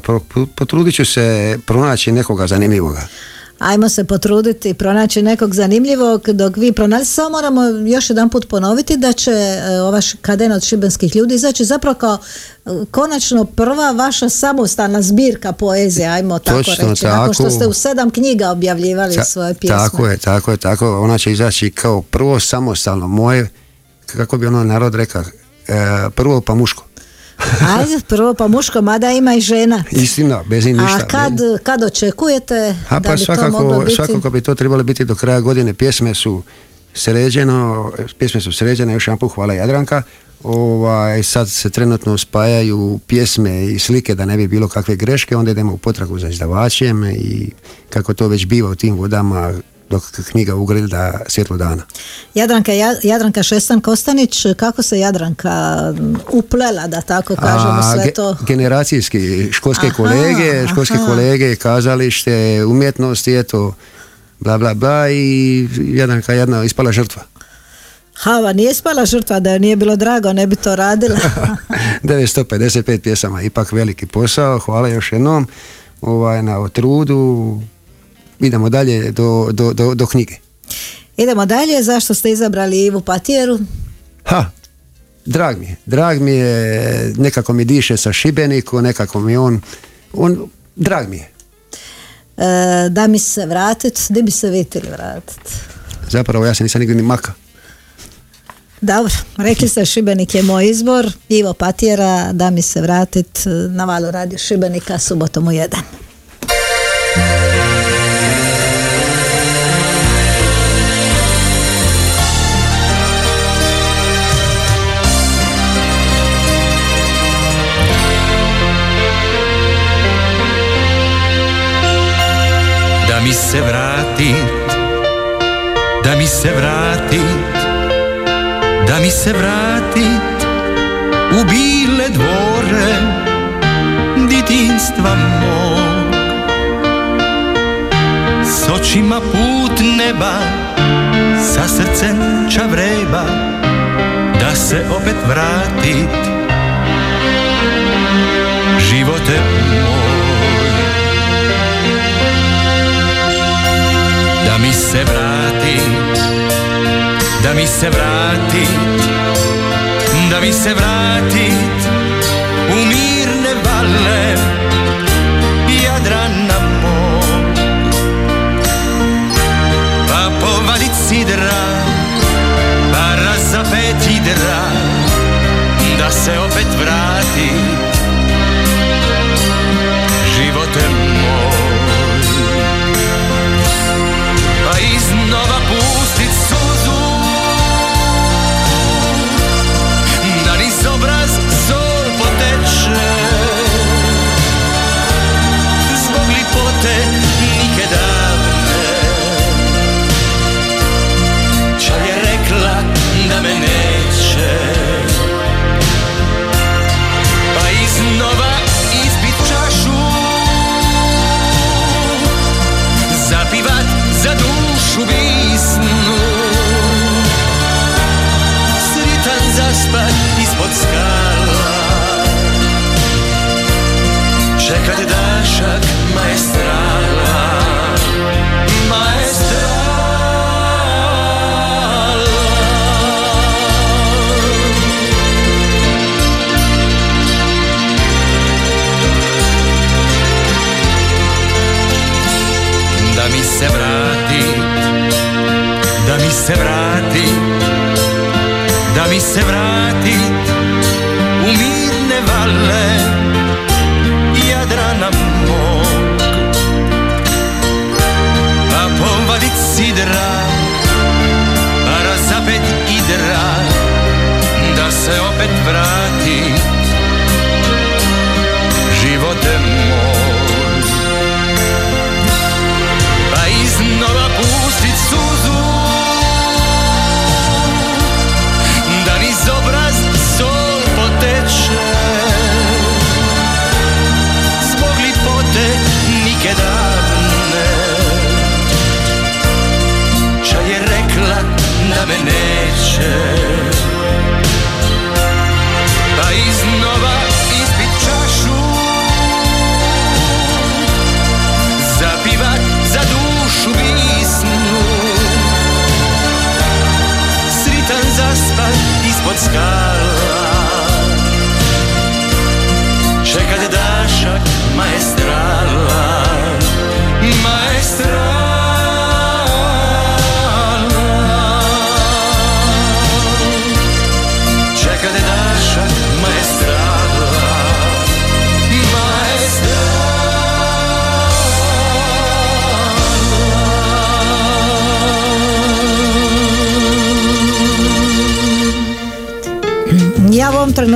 potrudit ću se pronaći nekoga zanimljivoga ajmo se potruditi pronaći nekog zanimljivog dok vi pronaći samo moramo još jedan put ponoviti da će e, ova kadena od šibenskih ljudi izaći zapravo kao e, konačno prva vaša samostalna zbirka poezije ajmo tako reći tako. nakon što ste u sedam knjiga objavljivali svoje pjesme. tako je, tako je, tako ona će izaći kao prvo samostalno. Moje kako bi ono narod rekao e, prvo pa muško Ajde, prvo pa muško, mada ima i žena. Istina, bez ništa. A kad, kad očekujete A, pa da bi svakako, to moglo biti? Svakako bi to trebalo biti do kraja godine. Pjesme su sređeno, pjesme su sređene, još jedan put hvala Jadranka. Ovaj, sad se trenutno spajaju pjesme i slike da ne bi bilo kakve greške, onda idemo u potragu za izdavačem i kako to već biva u tim vodama dok knjiga ugrilda svjetlo dana. Jadranka, Ja- Jadranka Šestan Kostanić, kako se Jadranka uplela, da tako kažemo, sve ge- to? Generacijski, školske Aha, kolege, školske aha. kolege, kazalište, umjetnosti, eto, bla bla bla i Jadranka je jedna ispala žrtva. Hava nije spala žrtva, da joj nije bilo drago, ne bi to radila. 955 pjesama, ipak veliki posao, hvala još jednom ovaj, na trudu. Idemo dalje do, do, do, do knjige. Idemo dalje, zašto ste izabrali Ivu Patijeru? Ha, drag mi je, drag mi je, nekako mi diše sa Šibeniku, nekako mi on, on, drag mi je. E, da mi se vratit, di bi se vi htjeli vratit? Zapravo ja se nisam nigdje ni maka. Dobro, rekli ste Šibenik je moj izbor, Ivo Patijera, da mi se vratit na valu radio Šibenika subotom u jedan. Mi se vrati da mi se vrati da mi se vrati u bile dvore ditinstva mog. S očima put neba sa srcem čavreba da se opet vratit. Živote moj mi se vrati da mi se vrati da mi se vrati u mirne vale Jadrana mog pa povadit sidra pa razapet idra da se opet vrati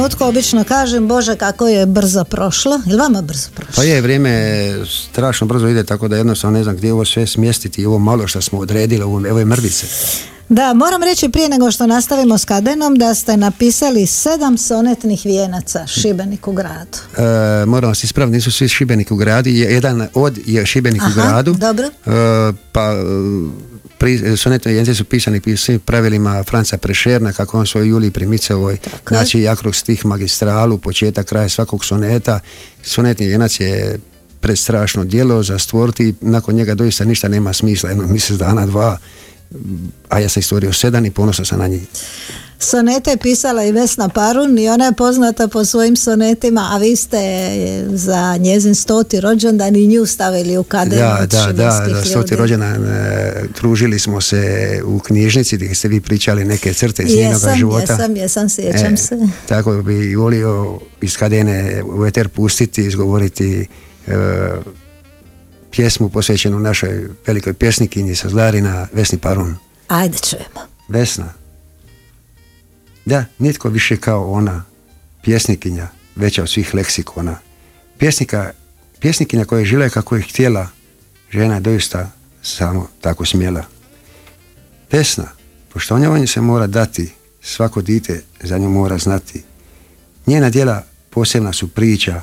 trenutku obično kažem, Bože kako je brzo prošlo. Ili vama brzo prošlo? Pa je, vrijeme strašno brzo ide, tako da jednostavno ne znam gdje ovo sve smjestiti i ovo malo što smo odredili, ovo, evo je mrvice. Da, moram reći prije nego što nastavimo s Kadenom da ste napisali sedam sonetnih vijenaca Šibenik u gradu. E, moram vas ispraviti, nisu svi Šibenik u gradu, jedan od je Šibenik u gradu. dobro. E, pa pri, sonetne vijence su pisani svim pravilima Franca Prešerna, kako on svoj Juliji Primicevoj, znači jakrog stih magistralu, početak, kraj svakog soneta. Sonetni vijenac je prestrašno djelo za stvoriti, nakon njega doista ništa nema smisla, jedno mjesec dana, dva, a ja sam stvorio sedam i ponosan sam na njih. Sonete je pisala i Vesna Parun i ona je poznata po svojim sonetima, a vi ste za njezin stoti rođendan i nju stavili u kader Da, da, da, za stoti rođendan e, družili smo se u knjižnici gdje ste vi pričali neke crte iz njenoga života. Jesam, jesam, sjećam e, se. Tako bi volio iz kadene u eter pustiti, izgovoriti e, pjesmu posvećenu našoj velikoj pjesnikinji sa Zlarina, Vesni Parun. Ajde čujemo. Vesna, da, nitko više kao ona, pjesnikinja, veća od svih leksikona. Pjesnika, pjesnikinja koja je žila kako je htjela, žena doista samo tako smjela. Vesna, poštovanje se mora dati, svako dite za nju mora znati. Njena djela posebna su priča,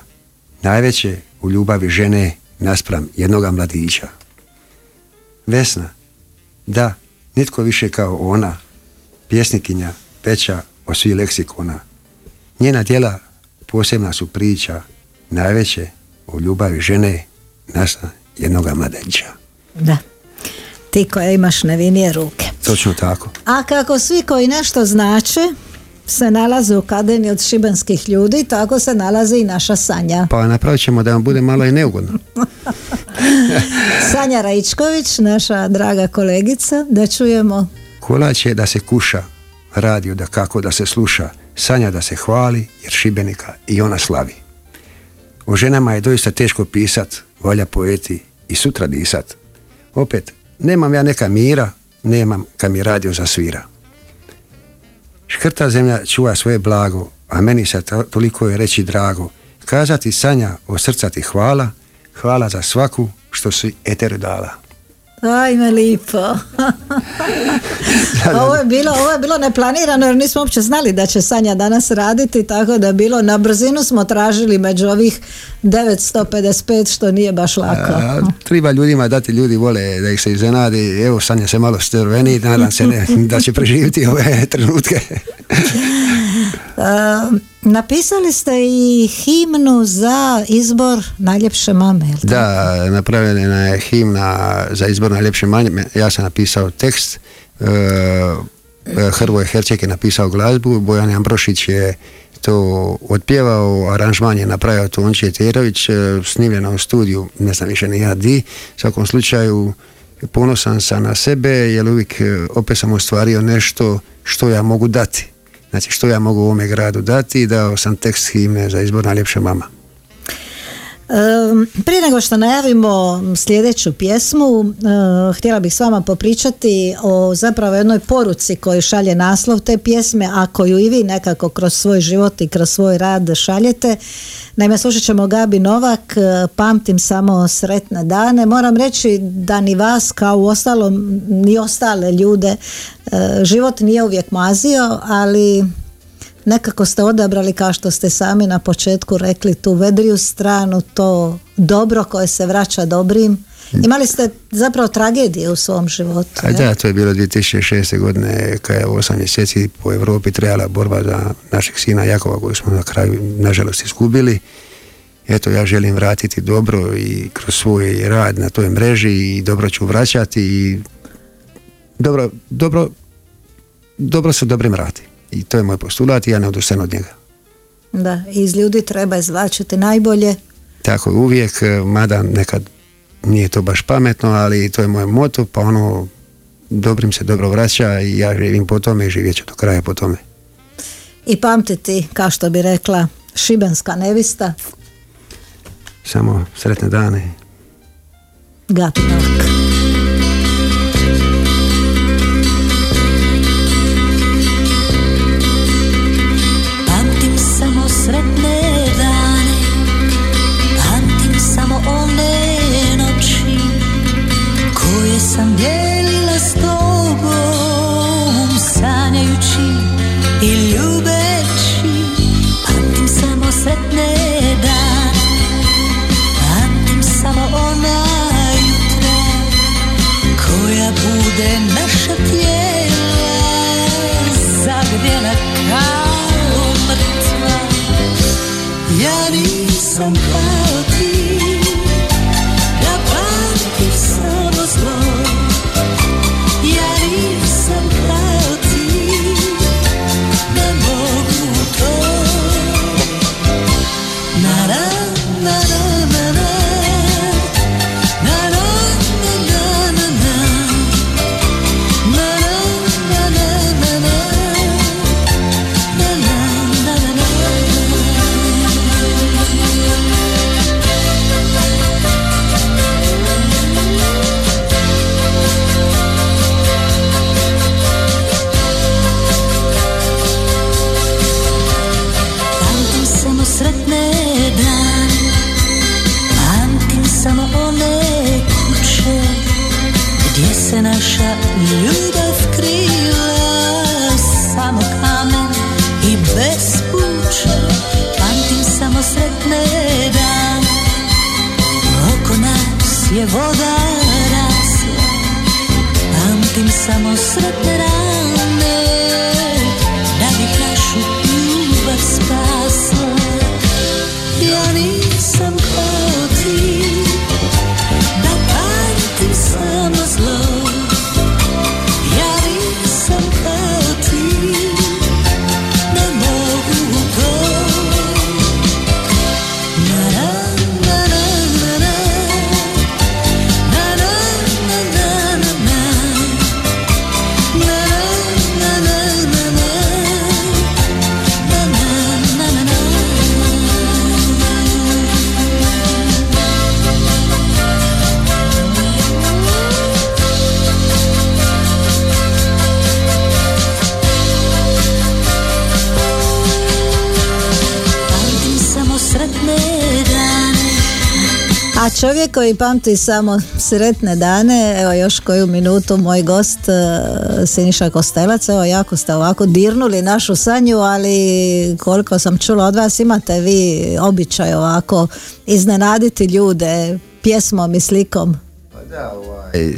najveće u ljubavi žene naspram jednoga mladića. Vesna, da, nitko više kao ona, pjesnikinja, veća od svih leksikona. Njena djela posebna su priča, najveće u ljubavi žene naspram jednoga mladića. Da. Ti koja imaš nevinije ruke. Točno tako. A kako svi koji nešto znače, se nalaze u kadeni od šibenskih ljudi, tako se nalazi i naša Sanja. Pa napravit ćemo da vam bude malo i neugodno. Sanja Raičković, naša draga kolegica, da čujemo. Kolać je da se kuša, radio da kako da se sluša, Sanja da se hvali, jer Šibenika i ona slavi. O ženama je doista teško pisat, valja poeti i sutra disat. Opet, nemam ja neka mira, nemam kad mi radio zasvira. Škrta zemlja čuva svoje blago, a meni se toliko je reći drago. Kazati sanja o srca ti hvala, hvala za svaku što si eteru dala. Ajme lipo. ovo, je bilo, ovo je bilo neplanirano jer nismo uopće znali da će Sanja danas raditi, tako da je bilo na brzinu smo tražili među ovih 955 što nije baš lako. A, treba ljudima dati, ljudi vole da ih se iznenadi, evo Sanja se malo strveni, nadam se ne, da će preživjeti ove trenutke. napisali ste i himnu za izbor najljepše mame. Da, napravljena je himna za izbor najljepše mame. Ja sam napisao tekst, e, e, Hrvoje Herček je napisao glazbu, Bojan Ambrošić je to otpjevao, aranžman je napravio Tonči Terović, e, snimljeno u studiju, ne znam više ni ja di. U svakom slučaju ponosan sam na sebe, jer uvijek opet sam ostvario nešto što ja mogu dati. Znači što ja mogu u ovome gradu dati i dao sam tekst himne za izbor najljepša mama. Prije nego što najavimo sljedeću pjesmu, htjela bih s vama popričati o zapravo jednoj poruci koju šalje naslov te pjesme, a koju i vi nekako kroz svoj život i kroz svoj rad šaljete. Naime, slušat ćemo Gabi Novak, pamtim samo sretne dane. Moram reći da ni vas kao u ostalom, ni ostale ljude život nije uvijek mazio, ali nekako ste odabrali kao što ste sami na početku rekli tu vedriju stranu, to dobro koje se vraća dobrim. Imali ste zapravo tragedije u svom životu. A da, to je bilo 2006. godine kada je 8 mjeseci po Europi trebala borba za našeg sina Jakova koju smo na kraju nažalost izgubili. Eto, ja želim vratiti dobro i kroz svoj rad na toj mreži i dobro ću vraćati i dobro, dobro, dobro se dobrim vrati. I to je moj postulat i ja ne odustajem od njega. Da, iz ljudi treba izvlačiti najbolje. Tako uvijek, mada nekad nije to baš pametno, ali to je moj moto, pa ono dobrim se dobro vraća i ja živim po tome i živjet ću do kraja po tome. I pamtiti, kao što bi rekla, šibenska nevista. Samo sretne dane. Gatinak. Čovjek koji pamti samo sretne dane, evo još koju minutu moj gost e, Siniša Kostelac, evo jako ste ovako dirnuli našu sanju, ali koliko sam čula od vas imate vi običaj ovako iznenaditi ljude pjesmom i slikom. E,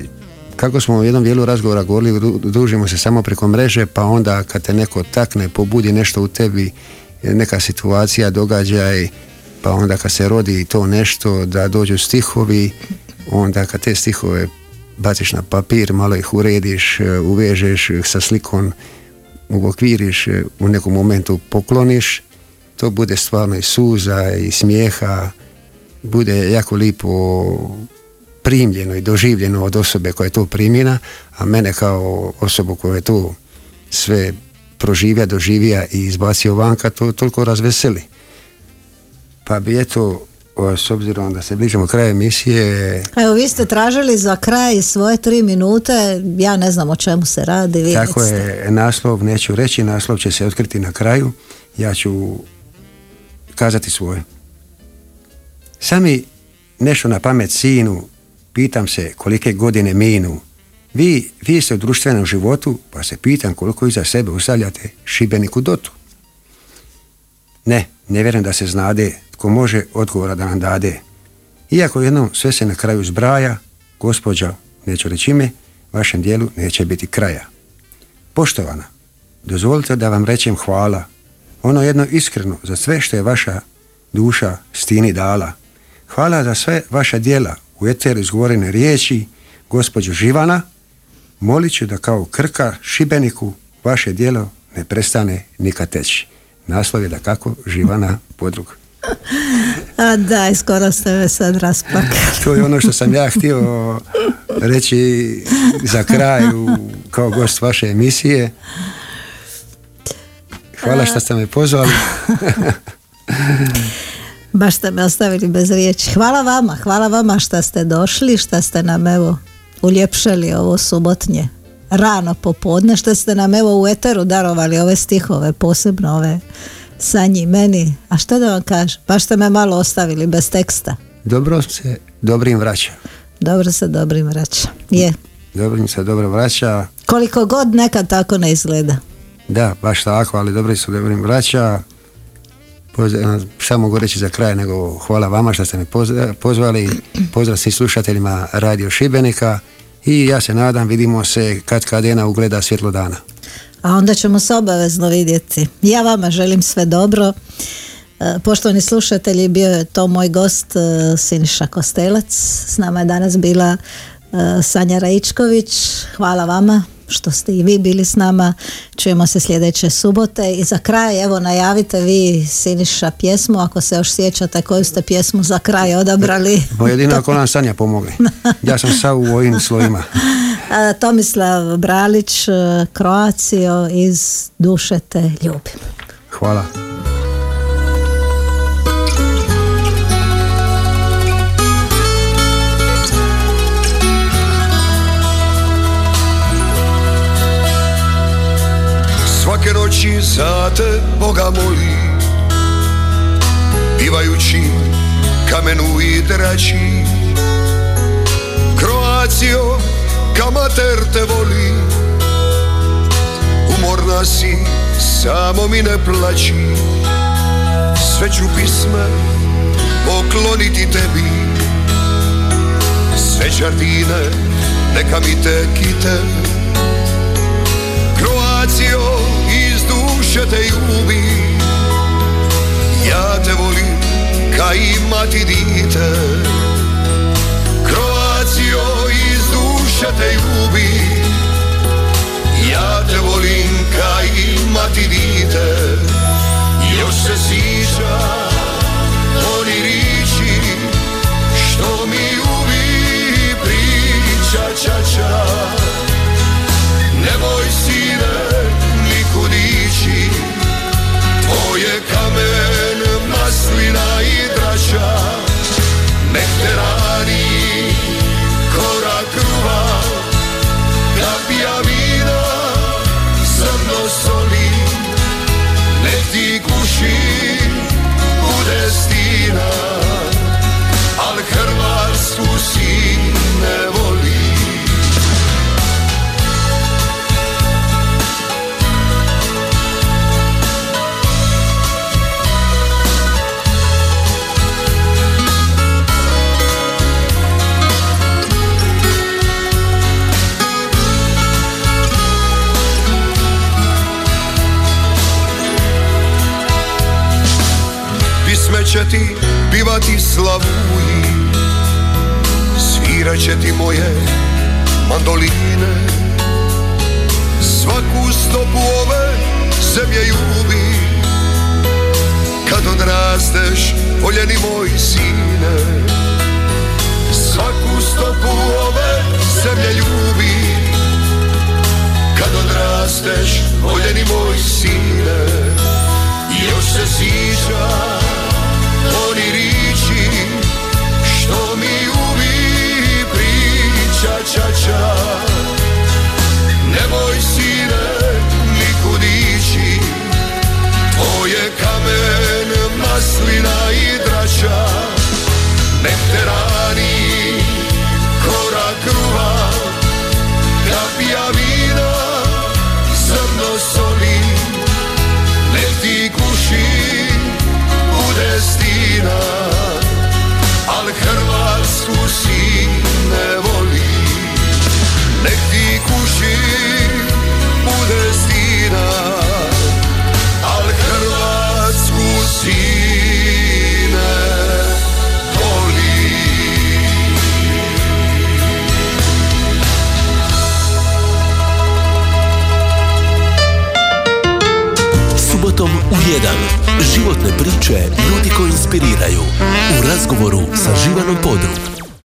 kako smo u jednom dijelu razgovora govorili, dru- družimo se samo preko mreže, pa onda kad te neko takne, pobudi nešto u tebi, neka situacija, događaj, pa onda kad se rodi to nešto, da dođu stihovi, onda kad te stihove baciš na papir, malo ih urediš, e, uvežeš sa slikom, uokviriš, e, u nekom momentu pokloniš, to bude stvarno i suza i smijeha, bude jako lipo primljeno i doživljeno od osobe koja je to primjena, a mene kao osobu koja je to sve proživja, doživija i izbacio vanka, to toliko razveseli. Pa bi eto, s obzirom da se bližimo kraju emisije, Evo vi ste tražili za kraj svoje tri minute, ja ne znam o čemu se radi, vi tako je naslov, neću reći, naslov će se otkriti na kraju, ja ću kazati svoje. Sami nešto na pamet sinu, pitam se kolike godine minu. Vi, vi ste u društvenom životu, pa se pitam koliko iza sebe ustavljate šibeniku dotu. Ne, ne vjerujem da se znade tko može odgovora da nam dade. Iako jednom sve se na kraju zbraja, gospođa, neću reći ime, vašem dijelu neće biti kraja. Poštovana, dozvolite da vam rečem hvala. Ono jedno iskreno za sve što je vaša duša stini dala. Hvala za sve vaša djela u eteru izgovorene riječi, gospođo Živana, molit ću da kao krka Šibeniku vaše djelo ne prestane nikad teći. Naslov je da kako Živana podrug. A daj, skoro ste me sad rasplakali. To je ono što sam ja htio reći za kraj u- kao gost vaše emisije. Hvala što ste me pozvali. Baš ste me ostavili bez riječi. Hvala vama, hvala vama što ste došli, što ste nam evo uljepšali ovo subotnje rano popodne, što ste nam evo u eteru darovali ove stihove, posebno ove sanji meni. A što da vam kažem, baš ste me malo ostavili bez teksta. Dobro se dobrim vraća. Dobro se dobrim vraća. Je. Dobrim se dobro vraća. Koliko god nekad tako ne izgleda. Da, baš tako, ali dobri su dobrim. Pozdrav, samo mogu reći za kraj, nego hvala vama što ste me pozva- pozvali. Pozdrav svim slušateljima Radio Šibenika i ja se nadam vidimo se kad kadena ugleda svjetlo dana. A onda ćemo se obavezno vidjeti. Ja vama želim sve dobro. E, Poštovani slušatelji, bio je to moj gost e, Siniša Kostelac. S nama je danas bila e, Sanja Raičković. Hvala vama što ste i vi bili s nama. Čujemo se sljedeće subote. I za kraj, evo, najavite vi Siniša pjesmu, ako se još sjećate koju ste pjesmu za kraj odabrali. Bo jedino ako nam Sanja pomogne. Ja sam sav u ovim slovima. A, Tomislav Bralić, Kroacio iz Duše te ljubim. Hvala. Za te Boga moli. Pivajući kamenu i drači. Kroacio kamater te voli. Umorna si, samo mi ne plaći Sve ću pisme pokloniti tebi. Sve žardine neka mi te kite. Kroacio iz duše te ljubi Ja te volim ka i mati dite. Kroacio iz duše te ljubi Ja te volim ka i mati dite. Još se sjeća oni riči Što mi ubi. Priča ča ča Mix it up. Ti moje mandoline Svaku stopu ove zemlje ljubi. Kad odrasteš, voljeni moj sine Svaku stopu ove zemlje ljubi. Kad odrasteš, voljeni moj sine još se sjeća oni Let's Životne priče ljudi koji inspiriraju. U razgovoru sa Živanom Podrum.